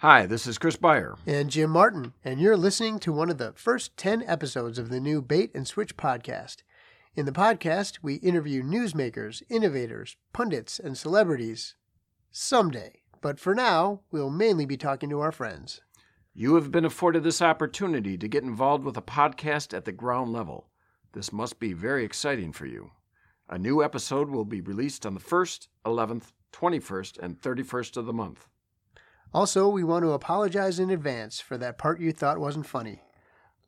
Hi, this is Chris Beyer. And Jim Martin, and you're listening to one of the first 10 episodes of the new Bait and Switch podcast. In the podcast, we interview newsmakers, innovators, pundits, and celebrities. Someday. But for now, we'll mainly be talking to our friends. You have been afforded this opportunity to get involved with a podcast at the ground level. This must be very exciting for you. A new episode will be released on the 1st, 11th, 21st, and 31st of the month. Also, we want to apologize in advance for that part you thought wasn't funny.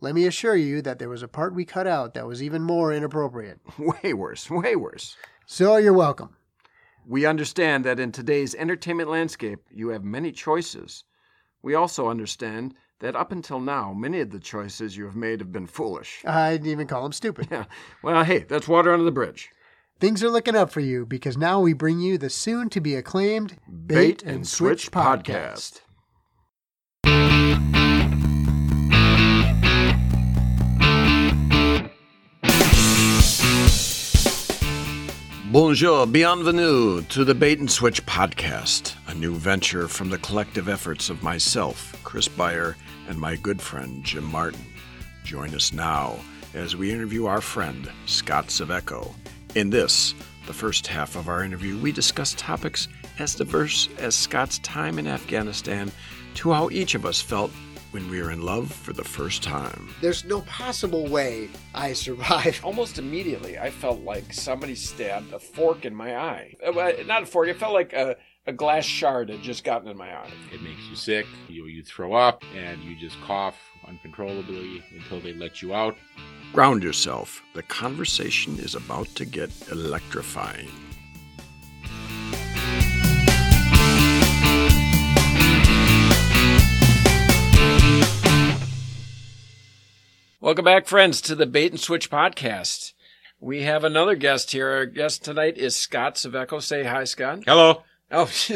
Let me assure you that there was a part we cut out that was even more inappropriate. Way worse, way worse. So you're welcome. We understand that in today's entertainment landscape, you have many choices. We also understand that up until now, many of the choices you have made have been foolish. I didn't even call them stupid. Yeah, well, hey, that's water under the bridge. Things are looking up for you because now we bring you the soon to be acclaimed Bait and Switch podcast. Bonjour, bienvenue to the Bait and Switch podcast, a new venture from the collective efforts of myself, Chris Beyer, and my good friend Jim Martin. Join us now as we interview our friend Scott Saveco. In this, the first half of our interview, we discuss topics as diverse as Scott's time in Afghanistan to how each of us felt when we were in love for the first time. There's no possible way I survived. Almost immediately, I felt like somebody stabbed a fork in my eye. Uh, Not a fork, it felt like a, a glass shard had just gotten in my eye. It makes you sick. You you throw up and you just cough uncontrollably until they let you out. Ground yourself. The conversation is about to get electrifying. Welcome back, friends, to the Bait and Switch podcast. We have another guest here. Our guest tonight is Scott Saveco. Say hi, Scott. Hello. Oh,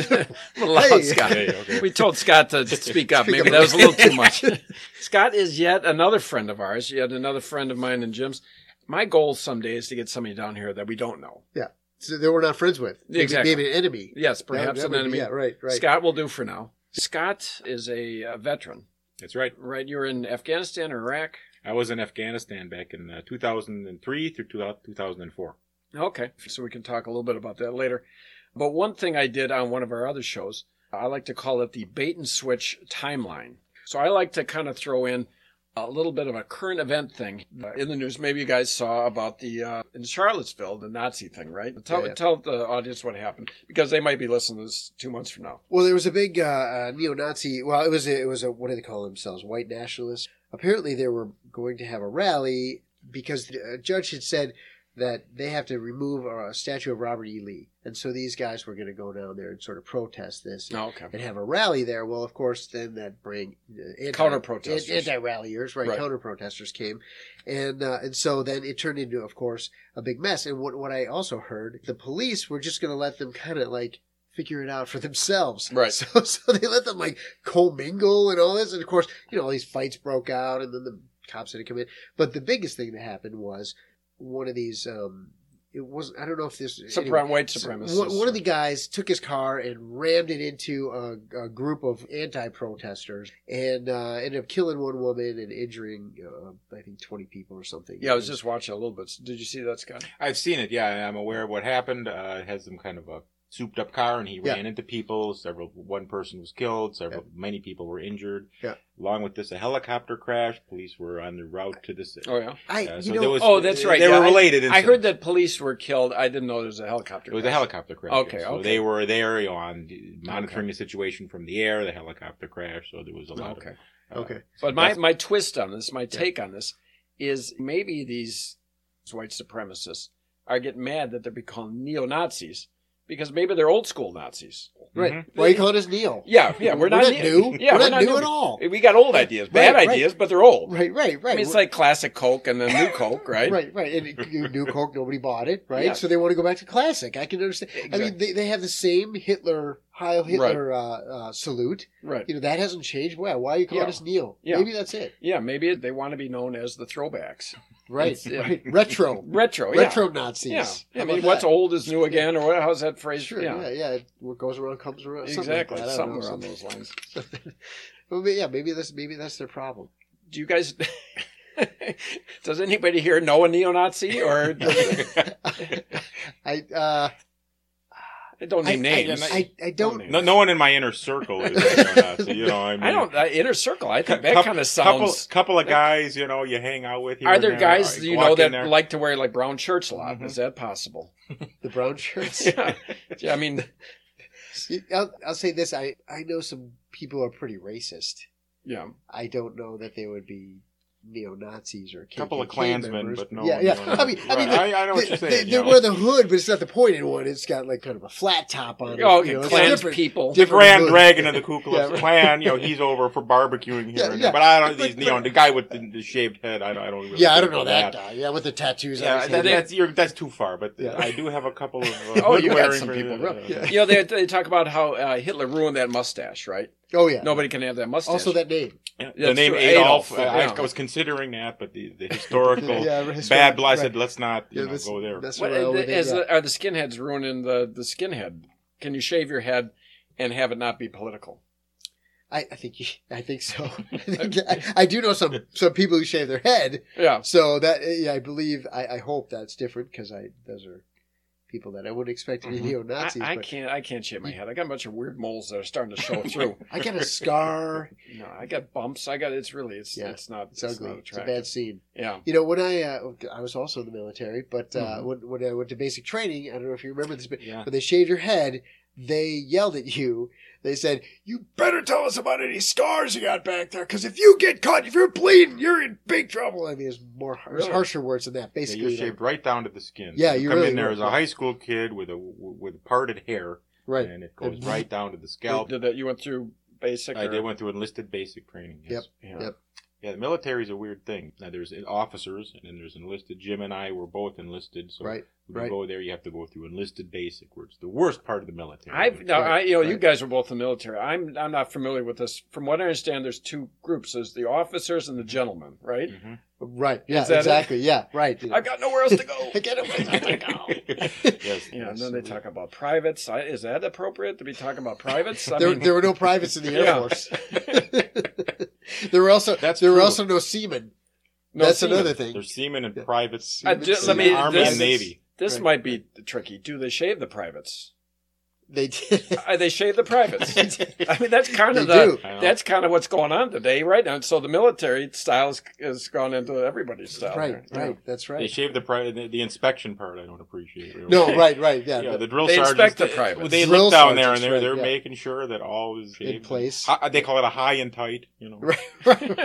a loud, Hey. Scott. Hey, okay. We told Scott to speak up. Speak Maybe up. that was a little too much. Scott is yet another friend of ours, yet another friend of mine and Jim's. My goal someday is to get somebody down here that we don't know. Yeah. So that we're not friends with. Maybe, Exactly. maybe an enemy. Yes, perhaps that an would be- enemy. Yeah, right, right. Scott will do for now. Scott is a, uh veteran, That's right. right? You were in Afghanistan or Iraq? I was in Afghanistan back in uh, 2003 through 2004. Okay, so we can talk a little bit about that later. But one thing I did on one of our other shows, I like to call it the bait and switch timeline. So I like to kind of throw in a little bit of a current event thing uh, in the news. Maybe you guys saw about the uh, in Charlottesville the Nazi thing, right? Tell Yeah, tell the audience what happened because they might be listening to this two months from now. Well, there was a big uh, uh, neo-Nazi. Well, it was a, it was a what do they call themselves? White nationalists. Apparently, they were going to have a rally because a judge had said that they have to remove a statue of Robert E. Lee, and so these guys were going to go down there and sort of protest this. Oh, okay. and have a rally there. Well, of course, then that bring uh, anti- Counter-protesters. anti-ralliers, right? Right. Counter-protesters came, and uh, and so then it turned into, of course, a big mess. And what what I also heard, the police were just going to let them kind of like figure it out for themselves, Right. So so they let them like commingle and all this, and of course, you know, all these fights broke out, and then the cops had to come in. But the biggest thing that happened was one of these. um it was I don't know if this Supre- anyway, white so supremacists. One, one of the guys took his car and rammed it into a, a group of anti-protesters and uh, ended up killing one woman and injuring, uh, I think, 20 people or something. yeah, I was just watching a little bit. Did you see that, Scott? I've seen it. Yeah, I'm aware of what happened. Uh, it has some kind of a souped up car, and he Yeah. ran into people. Several, one person was killed. Several, many people were injured. Yeah. Along with this, a helicopter crash. Police were on the route to this. Oh yeah. I, Uh, you so know, was, Oh, that's right. They Yeah, were related. I incidents. heard that police were killed. I didn't know there was a helicopter. It was a helicopter crash. Okay, So okay. they were there you know, on monitoring the situation from the air. The helicopter crash. So there was a lot Okay. of. uh, okay. But my, my twist on this, my take on this, is maybe these white supremacists are getting mad that they're being called neo Nazis because maybe they're old school Nazis. Right. Mhm. Why are you calling us Neil? Yeah, yeah, we're, not, new. Yeah, we're, we're not, new new. at all. We got old ideas, bad Right, right. ideas, but they're old. Right, right, right. I mean, it's like classic Coke and then new Coke, right? Right, right. And new Coke, nobody bought it, right? Yeah. So they want to go back to classic. I can understand. I mean, they, they have the same Hitler, Heil Hitler uh, uh, salute. Right. You know, that hasn't changed. Well, why are you calling Yeah. us Neil? Yeah. Maybe that's it. Yeah, maybe they want to be known as the throwbacks. Right, It's, right. Retro, Retro, yeah. retro Nazis. Yeah. How I mean, what's that? old is new again, or what, how's that phrase? Sure, yeah, yeah. What goes around comes around. something like Exactly. that. I don't Somewhere know, on those lines. something. well, yeah, maybe that's maybe that's their problem. Do you guys? Does anybody here know a neo-Nazi or I uh, don't I, names? I, I, I don't. No, no one in my inner circle is a neo-Nazi. You know, I mean, I don't. Uh, inner circle. I think that kind of couple, sounds. couple of guys, you know, you hang out with. Here Are there there, guys or you know that there. like to wear like brown shirts a lot? Mhm. Is that possible? The brown shirts. yeah. yeah. I mean, I'll, I'll say this: I I know some people are pretty racist. yeah. I don't know that they would be neo Nazis or A couple of Klansmen, members. but no. Yeah, one, yeah. you know, I mean, I mean, right. I, I know what they, you're saying. They, you they wear the hood, but it's not the pointed one. It's got like kind of a flat top on it. Oh, okay. you know, Klans different. people. the Grand hood. Dragon of the Ku Klux Yeah. Klan, you know, he's over for barbecuing here Yeah, and yeah. there. But I don't, But- these, you know, the guy with the, the shaved head, I don't, I don't really Yeah, I don't know that guy. Yeah, with the tattoos. on Yeah, his that, head. that's, you're, that's too far, but Yeah. I do have a couple of. Uh, Oh, you got wearing some people, really. Yeah. You know, they, they talk about how uh, Hitler ruined that mustache, right? Oh yeah. Nobody can have that mustache. Also that name. Yeah, the name true, Adolf. Adolf. Uh, I I was considering that, but the, the historical Yeah, bad right, right. blood said, let's not you Yeah, know, let's- go there. That's What, what I is the, are the skinheads ruining the, the skinhead? Can you shave your head and have it not be political? I, I think you, I think so. I, think, I, I do know some some people who shave their head, Yeah. so that yeah, I believe I, I hope that's different because I those are people that I wouldn't expect to be Mhm. neo Nazis. I but can't. I can't shave my head. I got a bunch of weird moles that are starting to show through. I got a scar. no, I got bumps. I got. It's really. It's. Yeah, it's not. It's, not ugly. It's a bad scene. Yeah. You know, when I uh, I was also in the military, but uh, Mhm. when when I went to basic training, I don't know if you remember this, but Yeah. when they shaved your head, they yelled at you. They said, "You better tell us about any scars you got back there, because if you get caught, if you're bleeding, you're in big trouble." I mean, it's more it's Really? harsher words than that. Yeah, Basically, you're shaved right down to the skin. Yeah, you you come really in there were, as a high school kid with a with parted hair, right? and it goes And- right down to the scalp. Did that? You went through basic. I or- did went through enlisted basic training. Yes. Yeah. Yep. Yeah, the military is a weird thing. Now there's officers and then there's enlisted. Jim and I were both enlisted, so Right, when right. you go there, you have to go through enlisted basic, where it's the worst part of the military. I've no, I you know you guys were both in the military. I'm I'm not familiar with this. From what I understand, there's two groups: there's the officers and the gentlemen, right? Mhm. Right. Yeah. Is that it? Exactly. Yeah. Right. I've got nowhere else to go. Get away. to go. yes. Yeah, and Yes, then they talk about privates. Is that appropriate to be talking about privates? I there, mean, there were no privates in the Air Yeah. Force. there were also That's there were also no seamen. no That's seamen. another thing. There's seamen and Yeah. privates, Uh, ju- let me- Army this- and Navy. This Right. might be tricky. Do they shave the privates? They did. Uh, they shave the privates. I mean, that's kind They of the do. That's kind of what's going on today, right now. So the military style has, has gone into everybody's style. Right. here. Right. That's right. They right. shave the, pri- the the inspection part. I don't appreciate. Really. No. Right. Right. Yeah. Yeah, the- the drill They sergeants. inspect the they- privates. They Drill look down there and they're right, they're yeah. making sure that all is in place. Hi- they call it a high and tight. You know. Right. Right.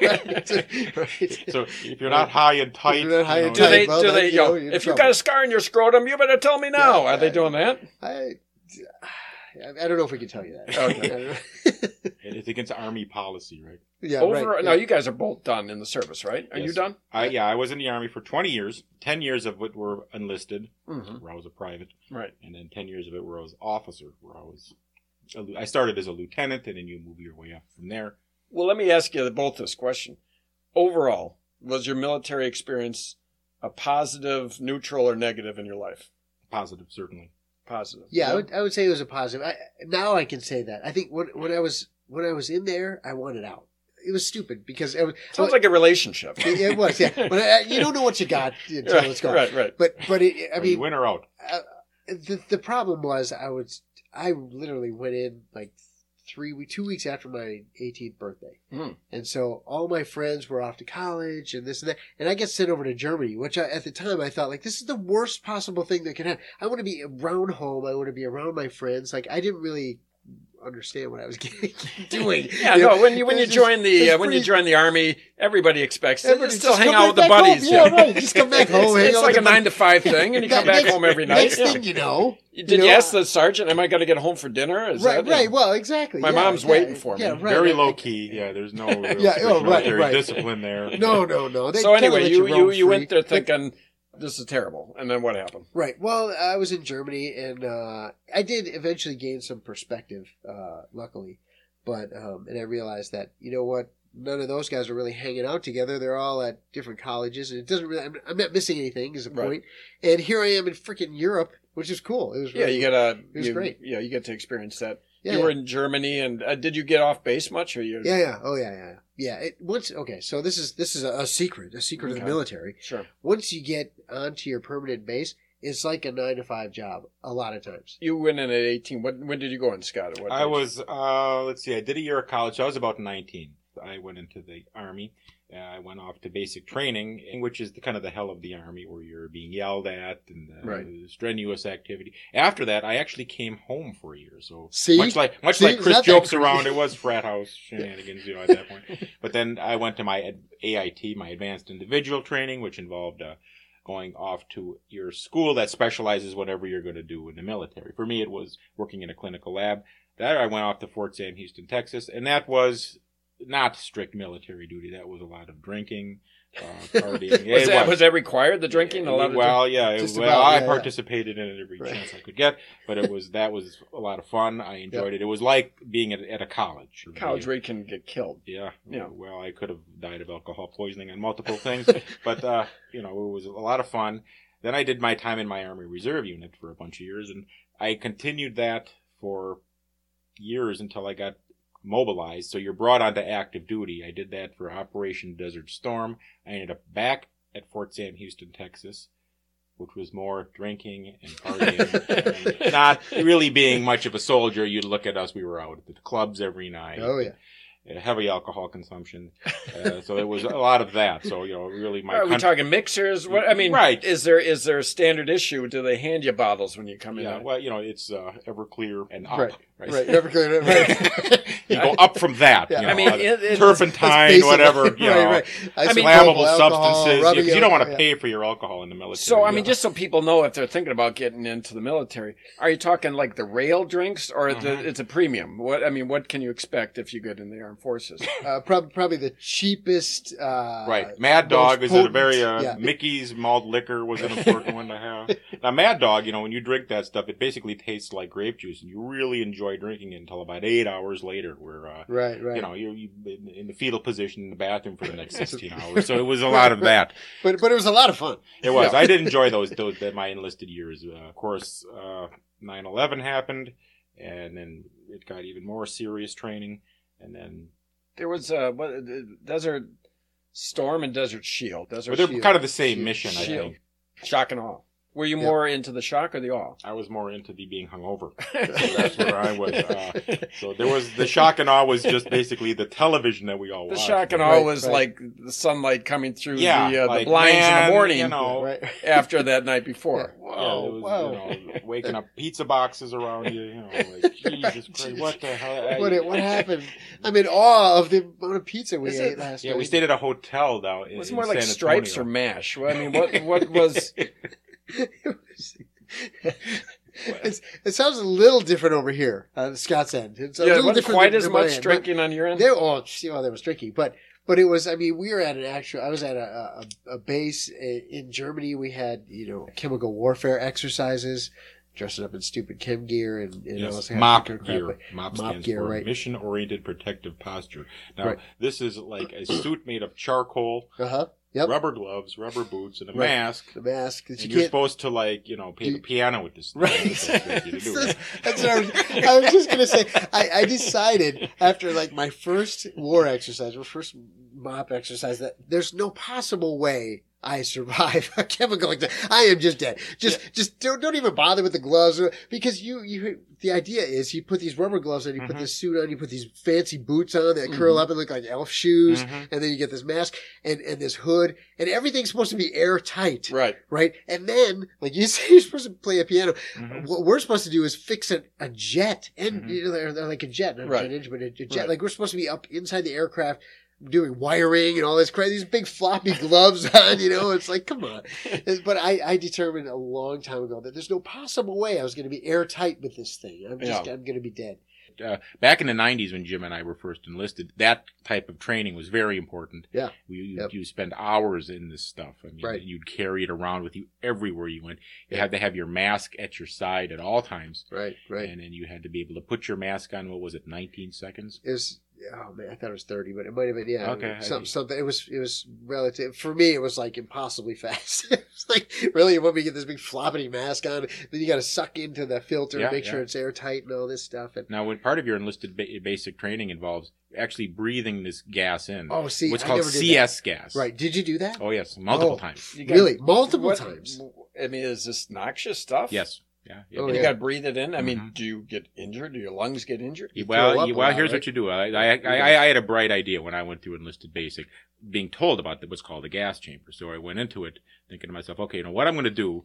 Right. right. So if you're not high and tight, you're not high you and know, Do they? Well, do they? you You know, know, you're if you've got a scar in your scrotum, you better tell me now. Yeah, Are they doing that? I, I don't know if we can tell you that. Okay. I don't know. it's against army policy, right? yeah. Over. right, Now yeah. you guys are both done in the service, right? Are you done? I yeah, I was in the army for 20 years. 10 years of it were enlisted, Mm-hmm. where I was a private, Right. and then 10 years of it where I was officer, where I was. a I started as a lieutenant, and then you move your way up from there. Well, let me ask you both this question. Overall, was your military experience a positive, neutral, or negative in your life? Positive, certainly. Positive. Yeah, I would, I would say it was a positive. I, now I can say that. I think when when I was when I was in there, I wanted out. It was stupid because it was, Sounds like a relationship. it, it was yeah. But I, you don't know what you got until it's gone. right, right. But but it, I Are you mean, win or out? uh, the the problem was I was I literally went in like three we- two weeks after my 18th birthday, Hmm. and so all my friends were off to college and this and that, and I get sent over to Germany, which I, at the time I thought like this is the worst possible thing that can happen. I want to be around home. I want to be around my friends. Like I didn't really understand what I was getting, doing. Yeah, You know, no. When you when you was join the uh, when you join the army, everybody expects to still just hang out with the back home. buddies. Yeah, right. Just come back home, It's, it's like a nine to five thing, and you come back next- home every night. Next Yeah. thing you know, Did you you, ask the sergeant, "Am I going to get home for dinner?" Is right, that, right. Well, exactly. My yeah, mom's yeah, waiting for me. Yeah, right. Very right. low key. Yeah, there's no real Yeah, oh, right, right. discipline there. No, no, no. They so anyway, you you, you went there But- thinking this is terrible, and then what happened? Right. Well, I was in Germany, and uh, I did eventually gain some perspective. Uh, luckily, but um, and I realized that you know what none of those guys are really hanging out together. They're all at different colleges, and it doesn't really. I'm, I'm not missing anything. Is the Right. And here I am in freaking Europe, which is cool. It was Yeah, really, you get a. It was you, great. Yeah, you get to experience that. yeah, you yeah. were in Germany, and uh, did you get off base much, or you? yeah, yeah, oh yeah, yeah, yeah. It once okay. So this is this is a, a secret, a secret of the military. Sure. Once you get onto your permanent base, it's like a nine to five job a lot of times. You went in at 18. What, when did you go in, Scott? What I age? was, uh, let's see, I did a year of college. So I was about 19. I went into the army. Uh, I went off to basic training, which is the kind of the hell of the army, where you're being yelled at and uh, Right. strenuous activity. After that, I actually came home for a year. So See? much like much See? like Chris jokes around, it was frat house shenanigans, you know, at that point. But then I went to my AIT, my advanced individual training, which involved uh, going off to your school that specializes whatever you're going to do in the military. For me, it was working in a clinical lab. That I went off to Fort Sam Houston, Texas, and that was not strict military duty. That was a lot of drinking, uh, partying. was, that, was that required? The drinking? A lot of well, yeah. it- well, about, I yeah, yeah. participated in it every Right. chance I could get, but it was that was a lot of fun. I enjoyed it. It was like being at, at a college. college where you can get killed. Yeah. Yeah. Well, I could have died of alcohol poisoning and multiple things, but uh, you know, it was a lot of fun. Then I did my time in my Army Reserve unit for a bunch of years, and I continued that for years until I got mobilized. So you're brought onto active duty. I did that for Operation Desert Storm. I ended up back at Fort Sam Houston, Texas, which was more drinking and partying. and not really being much of a soldier. You'd look at us, we were out at the clubs every night. Oh yeah. Heavy alcohol consumption. Uh, so there was a lot of that. So, you know, really my Are we country- talking mixers? What I mean, Right. Is there is there a standard issue? Do they hand you bottles when you come in? Yeah, well, you know, it's uh, Everclear and up. Right. Right. Right. Never clear right. you go up from that. Yeah. You I mean, it- it- turpentine, Basic- whatever. You know, right. I mean, flammable Isopropyl alcohol, substances. rubbing Because you don't want to alcohol, pay for your alcohol in the military. So I mean, Yeah. just so people know if they're thinking about getting into the military, are you talking like the rail drinks or the, Mhm. it's a premium? What I mean, what can you expect if you get in the armed forces? Uh, prob- probably the cheapest. Uh, Right, Mad Dog is a very uh, yeah. Mickey's malt liquor was an important one to have. Now, Mad Dog, you know, when you drink that stuff, it basically tastes like grape juice, and you really enjoy drinking it until about eight hours later, where uh, Right. Right. you know you're you, in, in the fetal position in the bathroom for the next sixteen hours. So it was a lot of that. but but it was a lot of fun. It was. Yeah. I did enjoy those those that my enlisted years. Uh, of course, uh, 9/11 happened, and then it got even more serious training, and then There was uh, what uh, Desert Storm and Desert Shield. Desert but they're Shield. kind of the same Shield. mission. I Shield. think shock and awe. Were you Yeah. more into the shock or the awe? I was more into the being hungover. that's where I was. Uh, So there was the shock and awe was just basically the television that we all the watched. The shock and awe Right, was right. like the sunlight coming through Yeah, the, uh, like, the blinds in the morning you know, right. after that night before. Yeah. Yeah, Whoa, it was, whoa. you know, waking up pizza boxes around you. You know, like Jesus Christ, what the hell? What, what happened? I'm in awe of the amount of pizza we Is ate it- last Yeah, night. we stayed at a hotel though. in, It was in more like San stripes or mash. Well, I mean, what what was? it's, it sounds a little different over here on Scott's end. It's a yeah, little wasn't different quite than- as than my much end, drinking on your end. There, oh, see, well, there was drinking, but but it was. I mean, we were at an actual. I was at a, a, a base in Germany. We had you know chemical warfare exercises, dressing up in stupid chem gear and, and all Yes, this kind MOPP of crap. gear. MOPP, MOPP stands gear, for right. Mission Oriented Protective Posture. Now, Right. this is like a suit made of charcoal, Uh huh. Yep. rubber gloves, rubber boots, and a Right. mask. The mask that And you you're can't. supposed to like, you know, play the piano with this. thing. Right. That's what you do, right? That's what I was, I was just gonna say. I, I decided after like my first war exercise, my first MOPP exercise, that there's no possible way I survive a chemical like that. I am just dead. Just, just don't, don't even bother with the gloves because you, you, the idea is you put these rubber gloves on, you put Mhm. this suit on, you put these fancy boots on that curl up and look like elf shoes. Mhm. And then you get this mask and, and this hood and everything's supposed to be airtight. right. Right. And then, like you say, you're supposed to play a piano. Mhm. What we're supposed to do is fix a, a jet, and Mhm. you know, they're, they're like a jet, not a Right. jet engine, but a, a jet. Right. Like we're supposed to be up inside the aircraft doing wiring and all this crazy, these big floppy gloves on. You know, it's like, come on. But I, I determined a long time ago that there's no possible way I was going to be airtight with this thing. I'm just, Yeah. I'm going to be dead. uh, back in the 90s when Jim and I were first enlisted, that type of training was very important. Yeah. We, you, Yep. you spend hours in this stuff. I mean, Right. you'd carry it around with you everywhere you went. You had to have your mask at your side at all times. Right, right. And then you had to be able to put your mask on, what was it, 19 seconds? It was oh man, I thought it was thirty, but it might have been yeah. Okay, I Some, see. something. It was it was relative for me. It was like impossibly fast. it's like really, you want me to get this big floppity mask on? Then you got to suck into the filter Yeah, and make sure it's airtight and all this stuff. And Now, when part of your enlisted ba- basic training involves actually breathing this gas in, oh, see, what's I called never did CS gas. Right? Did you do that? Oh yes, multiple Oh. times. You got- really? Multiple what- times. I mean, is this noxious stuff? Yes. Yeah. yeah. Oh, You yeah. got to breathe it in. I mean, Mhm. do you get injured? Do your lungs get injured? You well, you- well, here's right? what you do. I, I, I, I, had a bright idea when I went to enlisted basic, being told about what's called a gas chamber. So I went into it thinking to myself, okay, you know what I'm going to do?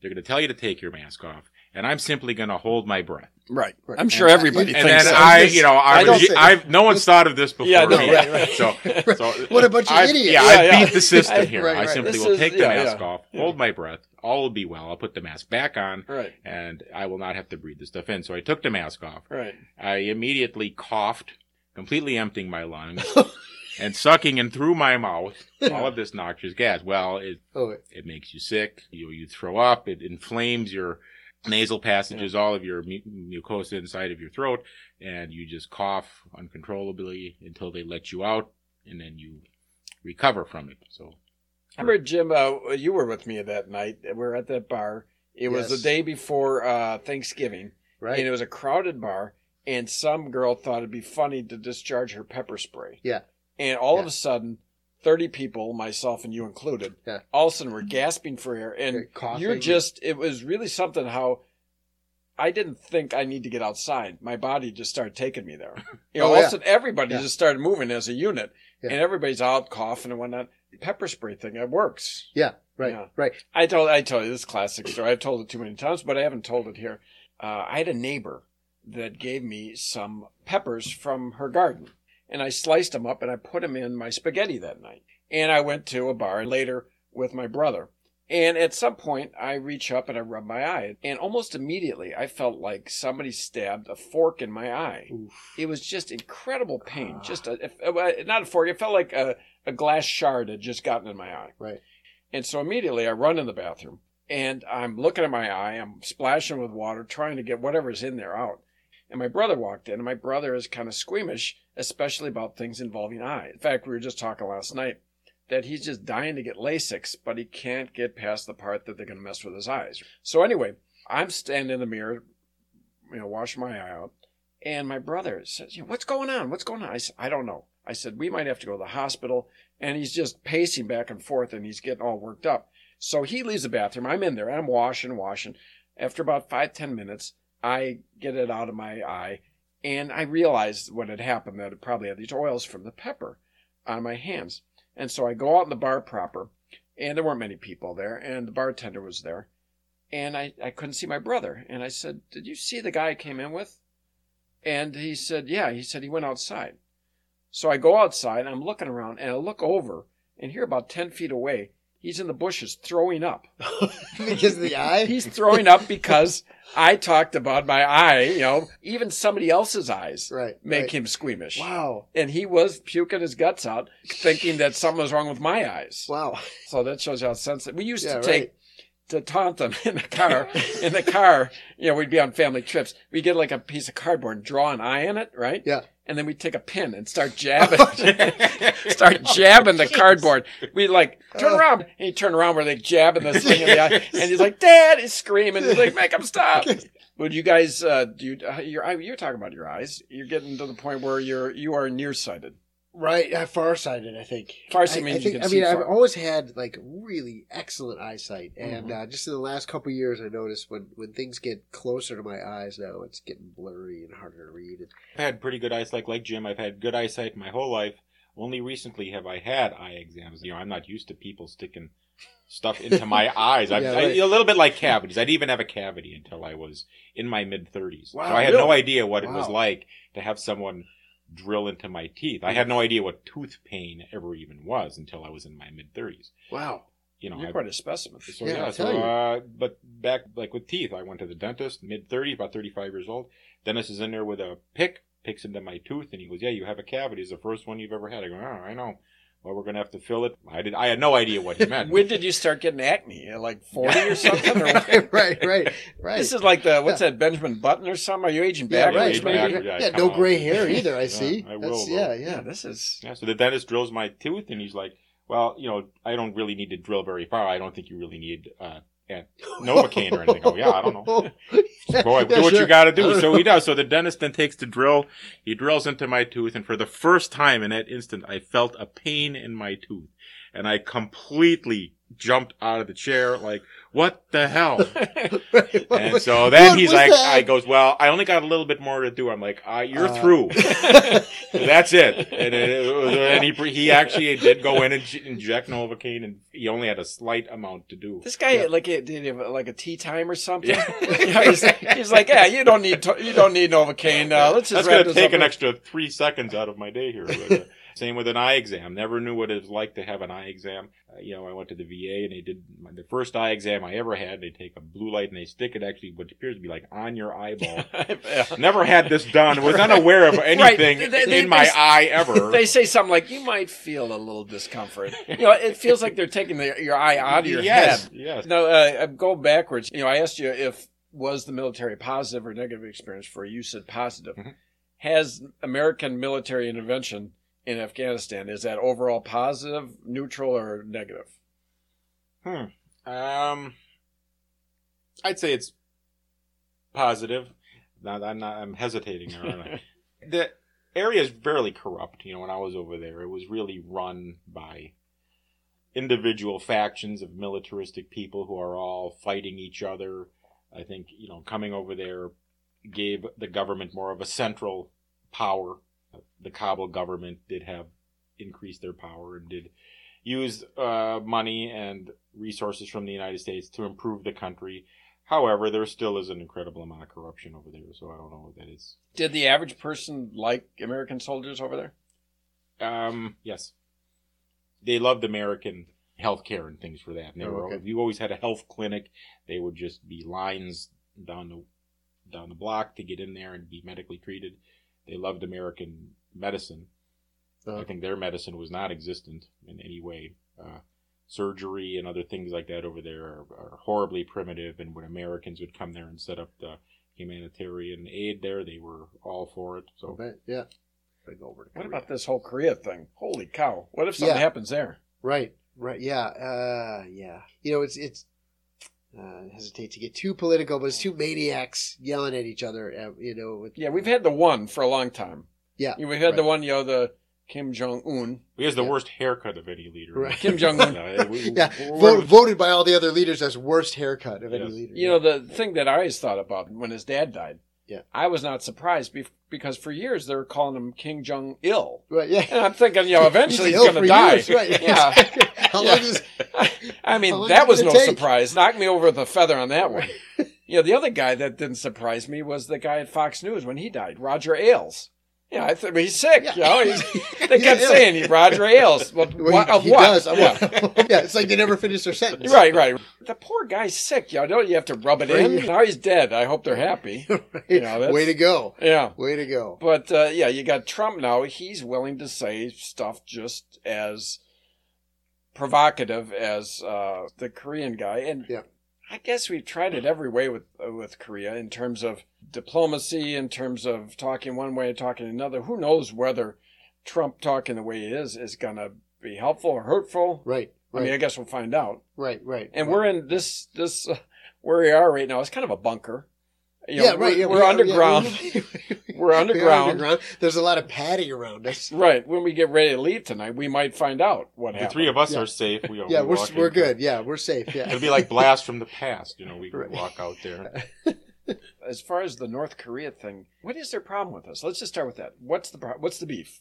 They're going to tell you to take your mask off, and I'm simply going to hold my breath. Right. Right. I'm sure And- uh, everybody And thinks then that. I, you know, I, I don't was, think- I've, no one's thought of this before. Yeah, no, me. right, right. So, so What a bunch of I've- idiots. Yeah, Yeah, I yeah. beat the system I- here. right, I simply This will is- take the yeah, mask yeah. off, hold my breath, all will be well. I'll put the mask back on, Right. and I will not have to breathe the stuff in. So I took the mask off. Right. I immediately coughed, completely emptying my lungs and sucking in through my mouth all of this noxious gas. Well, it Oh, it makes you sick. You you throw up. It inflames your nasal passages, all of your mu- mucosa inside of your throat, and you just cough uncontrollably until they let you out, and then you recover from it. So I remember Jim. Uh, you were with me that night. We were at that bar. It was the day before uh, Thanksgiving, right. and it was a crowded bar. And some girl thought it'd be funny to discharge her pepper spray. Yeah. And all of a sudden, thirty people, myself and you included, Yeah. all of a sudden were gasping for air. And you're just. It was really something. How I didn't think I need to get outside. My body just started taking me there. You know, Oh, all of a sudden everybody Yeah. just started moving as a unit, Yeah. and everybody's out coughing and whatnot. Pepper spray thing, it works. yeah. Right. Yeah. Right. I told I told you this classic story. I've told it too many times, but I haven't told it here. Uh, I had a neighbor that gave me some peppers from her garden, and I sliced them up and I put them in my spaghetti that night. And I went to a bar later with my brother. And at some point, I reach up and I rub my eye, and almost immediately, I felt like somebody stabbed a fork in my eye. Oof. It was just incredible pain. Ah. Just a, uh, not a fork. It felt like a, a glass shard had just gotten in my eye. Right. And so immediately I run in the bathroom and I'm looking at my eye. I'm splashing with water, trying to get whatever's in there out. And my brother walked in, and my brother is kind of squeamish, especially about things involving eyes. In fact, we were just talking last night that he's just dying to get LASIK, but he can't get past the part that they're going to mess with his eyes. So anyway, I'm standing in the mirror, you know, washing my eye out, and my brother says, "What's going on? What's going on?" I said, "I don't know." I said, "We might have to go to the hospital." And he's just pacing back and forth, and he's getting all worked up. So he leaves the bathroom. I'm in there. I'm washing, washing. After about five, ten minutes, I get it out of my eye, and I realized what had happened that it probably had these oils from the pepper on my hands. And so I go out in the bar proper, and there weren't many people there, and the bartender was there, and I, I couldn't see my brother. And I said, Did you see the guy I came in with? And he said, Yeah. He said he went outside. So I go outside, and I'm looking around, and I look over, and here about 10 feet away, he's in the bushes throwing up. because of the eye. He's throwing up because I talked about my eye, you know, even somebody else's eyes right. make right. him squeamish. Wow. And he was puking his guts out, thinking that something was wrong with my eyes. Wow. So that shows you how sensitive. We used Yeah, to take right. to taunt them in the car. in the car, you know, we'd be on family trips. We'd get like a piece of cardboard and draw an eye in it, right? Yeah. And then we take a pin and start jabbing, start jabbing the cardboard. We like turn Oh. around, and he turn around where they jabbing this thing in the eye, and he's like, "Dad!" is screaming. He's like, "Make him stop!" Would you guys? Uh, do you? Uh, you're you're talking about your eyes. You're getting to the point where you're you are nearsighted. Right, uh, farsighted. I think. Farsighted I, means I you think. can I mean, I've far. always had like really excellent eyesight, and Mhm. uh, just in the last couple of years, I noticed when when things get closer to my eyes now, it's getting blurry and harder to read. I've had pretty good eyesight, like Jim. I've had good eyesight my whole life. Only recently have I had eye exams. You know, I'm not used to people sticking stuff into my eyes. I, Yeah, right. a little bit like cavities. I didn't even have a cavity until I was in my mid 30s. Wow, so I had no idea what it was like to have someone drill into my teeth. I had no idea what tooth pain ever even was until I was in my mid 30s. wow. You know, You're I- quite a specimen. so Yeah, yeah, so uh, but back like with teeth, I went to the dentist, mid thirties, about thirty five years old. Dentist is in there with a pick, picks into my tooth, and he goes, "Yeah, you have a cavity. It's the first one you've ever had." I go, "Oh, I know." Well, we're going to have to fill it. I did. I had no idea what he meant. When did you start getting acne? At Like forty or something? Or right, right, right, right. This is like the what's that Benjamin Button or something? Are you aging yeah, backwards? right, age right, maybe? backwards, yeah, Yeah, no on. gray hair either. I Yeah, see. I will, yeah, Yeah, yeah. this is. Yeah, so the dentist drills my tooth, and he's like, "Well, you know, I don't really need to drill very far. I don't think you really need uh, yeah, Novocaine or anything." Oh, yeah, I don't know. Go Yeah, do what sure. you got to do. So he does. So the dentist then takes the drill. He drills into my tooth, and for the first time in that instant, I felt a pain in my tooth, and I completely jumped out of the chair, like, "What the hell?" And so then What he's like, that? I goes, well, I only got a little bit more to do. I'm like, uh, you're Uh, through. That's it. And, it was, and he he actually did go in and inject Novocaine, and he only had a slight amount to do. This guy Yeah. like it did he have like a tea time or something. Yeah. Yeah, he's, he's like, yeah, you don't need to, you don't need Novocaine. Uh, let's just That's going to take up an extra three seconds out of my day here. But, uh, same with an eye exam. Never knew what it was like to have an eye exam. Uh, you know, I went to the VA and they did my, the first eye exam I ever had. They take a blue light and they stick it actually what appears to be like on your eyeball. Never had this done. Was unaware of anything They- they- in my they- eye ever. They say something like, you might feel a little discomfort. You know, it feels like they're taking the, your eye out of your yes, head. yes. No, uh, I'm backwards. You know, I asked you if was the military positive or negative experience for you. You said positive. Mhm. Has American military intervention in Afghanistan is that overall positive, neutral, or negative? Hmm. Um, I'd say it's positive. Now I'm not. I'm hesitating. there, aren't I? the area is fairly corrupt. You know, when I was over there, it was really run by individual factions of militaristic people who are all fighting each other. I think you know, coming over there gave the government more of a central power. The Kabul government did have increased their power and did use uh, money and resources from the United States to improve the country. However, there still is an incredible amount of corruption over there, so I don't know what that is. Did the average person like American soldiers over there? Um, yes, they loved American healthcare and things for that. And Oh, were, okay. you always had a health clinic, they would just be lines down the down the block to get in there and be medically treated. They loved American medicine. I Uh, think their medicine was not existent in any way. Uh, surgery and other things like that over there are, are horribly primitive. And when Americans would come there and set up the humanitarian aid there, they were all for it. So bet, yeah. Gotta go over to What about this whole Korea thing? Holy cow! What if something Yeah. happens there? Right, right, yeah, uh, yeah. You know, it's it's. Uh, I hesitate to get too political, but it's two maniacs yelling at each other. Uh, you know, with, Yeah, we've had the one for a long time. yeah, You know, We've had the one, you know, the Kim Jong Un. he has the Yeah. worst haircut of any leader. Right. Kim Jong-un. Yeah. Vote, voted by all the other leaders as worst haircut of any leader. You know, the thing that I always thought about when his dad died. Yeah. I was not surprised bef- because for years they were calling him Kim Jong Il. right? Yeah. And I'm thinking, you know, eventually he's, ill going to die. years, right? Yeah. How Yeah. is? I mean, long that was no take? surprise. Knocked me over with a feather on that one. you know, the other guy that didn't surprise me was the guy at Fox News when he died, Roger Ailes. Yeah, I thought he's sick. Yeah. You know, he's, they kept saying he Roger Ailes. Well, Well, what, he, of he what? does. Yeah. yeah, it's like they never finished their sentence. Right, right. The poor guy's sick. You know, don't you have to rub it in? Now he's dead. I hope they're happy. Right. You know, Way to go. Yeah. Way to go. But uh, yeah, you got Trump now. He's willing to say stuff just as provocative as uh, the Korean guy, and Yeah. I guess we've tried it every way with uh, with Korea in terms of diplomacy, in terms of talking one way and talking another. Who knows whether Trump talking the way he is is going to be helpful or hurtful? Right. I mean, I guess we'll find out. right. Right. And right. we're in this this uh, where we are right now. It's kind of a bunker. You know, yeah, right. We're, yeah, we're we are- underground. Yeah, We're underground. There's a lot of padding around us. Right. When we get ready to leave tonight, we might find out what The happened. three of us Yeah. are safe. We, Yeah, we we're we're good. Yeah, we're safe. Yeah. It'll be like blast from the past. You know, we Right. walk out there. As far as the North Korea thing, what is their problem with us? Let's just start with that. What's the pro- what's the beef?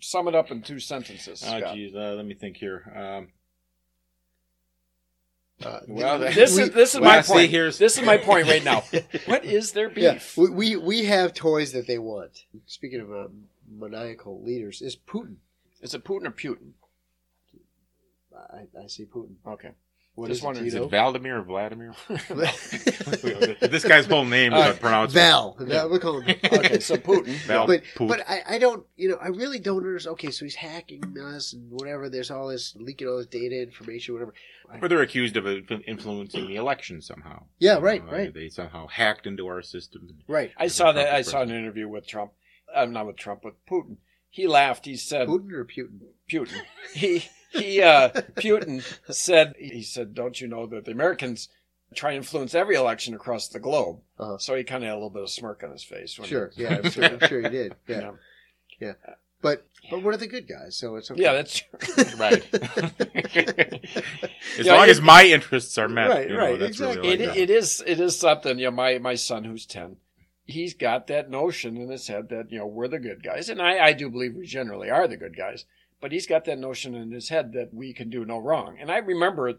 Sum it up in two sentences. Oh, Scott. geez, uh, let me think here. Um, Uh, Well, This we- is this is well, my see, point. here's- This is my point right now. What is their yeah, beef? we, we we have toys that they want. Speaking of uh, maniacal leaders, is Putin. Is it Putin or Putin? I, I say Putin. Okay. What Just is it, wondering, do Is it Valdemir or Vladimir? this guy's whole name is Uh, unpronounceable. Val. Val, we'll call him. okay, so Putin. Val but Poot. but I, I don't you know I really don't understand. Okay, so he's hacking us and whatever. There's all this leaking all this data information, whatever. Or they're accused of influencing the election somehow. Yeah, right, Uh, right. They somehow hacked into our system. Right. I saw that. I saw an interview with Trump. I'm not with Trump, with Putin. He laughed. He said, Putin or Putin? Putin. He he uh Putin said he said, Don't you know that the Americans try to influence every election across the globe? Uh-huh. So he kinda had a little bit of smirk on his face. when Sure. he- Yeah, I'm sure, I'm sure he did. Yeah. yeah. But but what are the good guys? So it's okay. Yeah, that's true. Right. as Yeah, long it- as my interests are met, Right, you know, right, that's exactly. really It, it is it is something, you know, my, my son who's ten, he's got that notion in his head that, you know, we're the good guys. And I, I do believe we generally are the good guys. But he's got that notion in his head that we can do no wrong. And I remember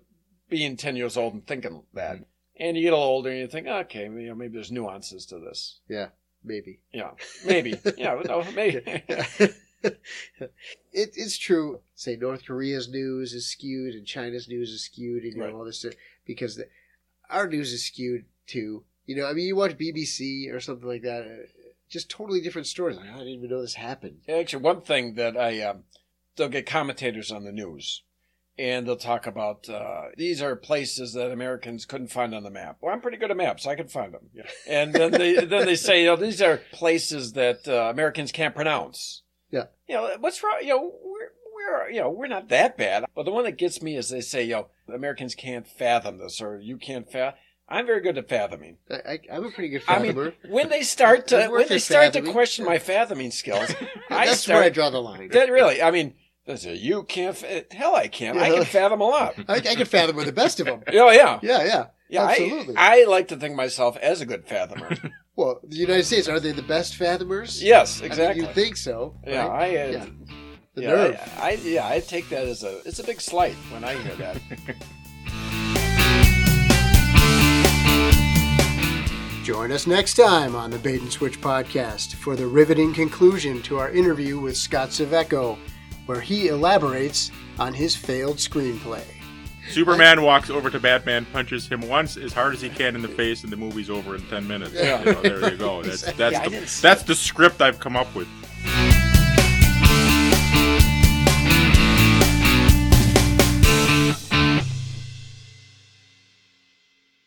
being ten years old and thinking that. And you get a little older and you think, okay, you know, maybe there's nuances to this. Yeah, maybe. Yeah, maybe. yeah, no, maybe. it, it's true. Say North Korea's news is skewed and China's news is skewed, and you know Right. all this stuff because the, our news is skewed too. You know, I mean, you watch BBC or something like that, uh, just totally different stories. I didn't even know this happened. Actually, one thing that I, um, they'll get commentators on the news and they'll talk about uh, these are places that Americans couldn't find on the map. Well, I'm pretty good at maps. I can find them. And then they then they say, you know, these are places that uh, Americans can't pronounce. Yeah. You know, what's wrong? You know, we're we're you know we're not that bad. But the one that gets me is they say, you know, Americans can't fathom this or you can't fathom. I'm very good at fathoming. I, I, I'm a pretty good I mean, fathomer. when they start to when they start to question my fathoming skills, I That's start where I draw the line. that really, I mean, they say you can't. fa- Hell, I can. I Yeah. can fathom a lot. I, I can fathom with the best of them. Oh yeah, Yeah, yeah. yeah. absolutely. I, I like to think of myself as a good fathomer. Well, the United States are they the best fathomers? yes, I mean, exactly. you think so? yeah, right? I. Uh, Yeah. The yeah, nerve. I, I yeah, I take that as a it's a big slight when I hear that. Join us next time on the Bait and Switch podcast for the riveting conclusion to our interview with Scott Saveco, where he elaborates on his failed screenplay. Superman walks over to Batman, punches him once as hard as he can in the face, and the movie's over in ten minutes. Yeah. You know, there you go. That's that's Yeah, the, that's the script I've come up with.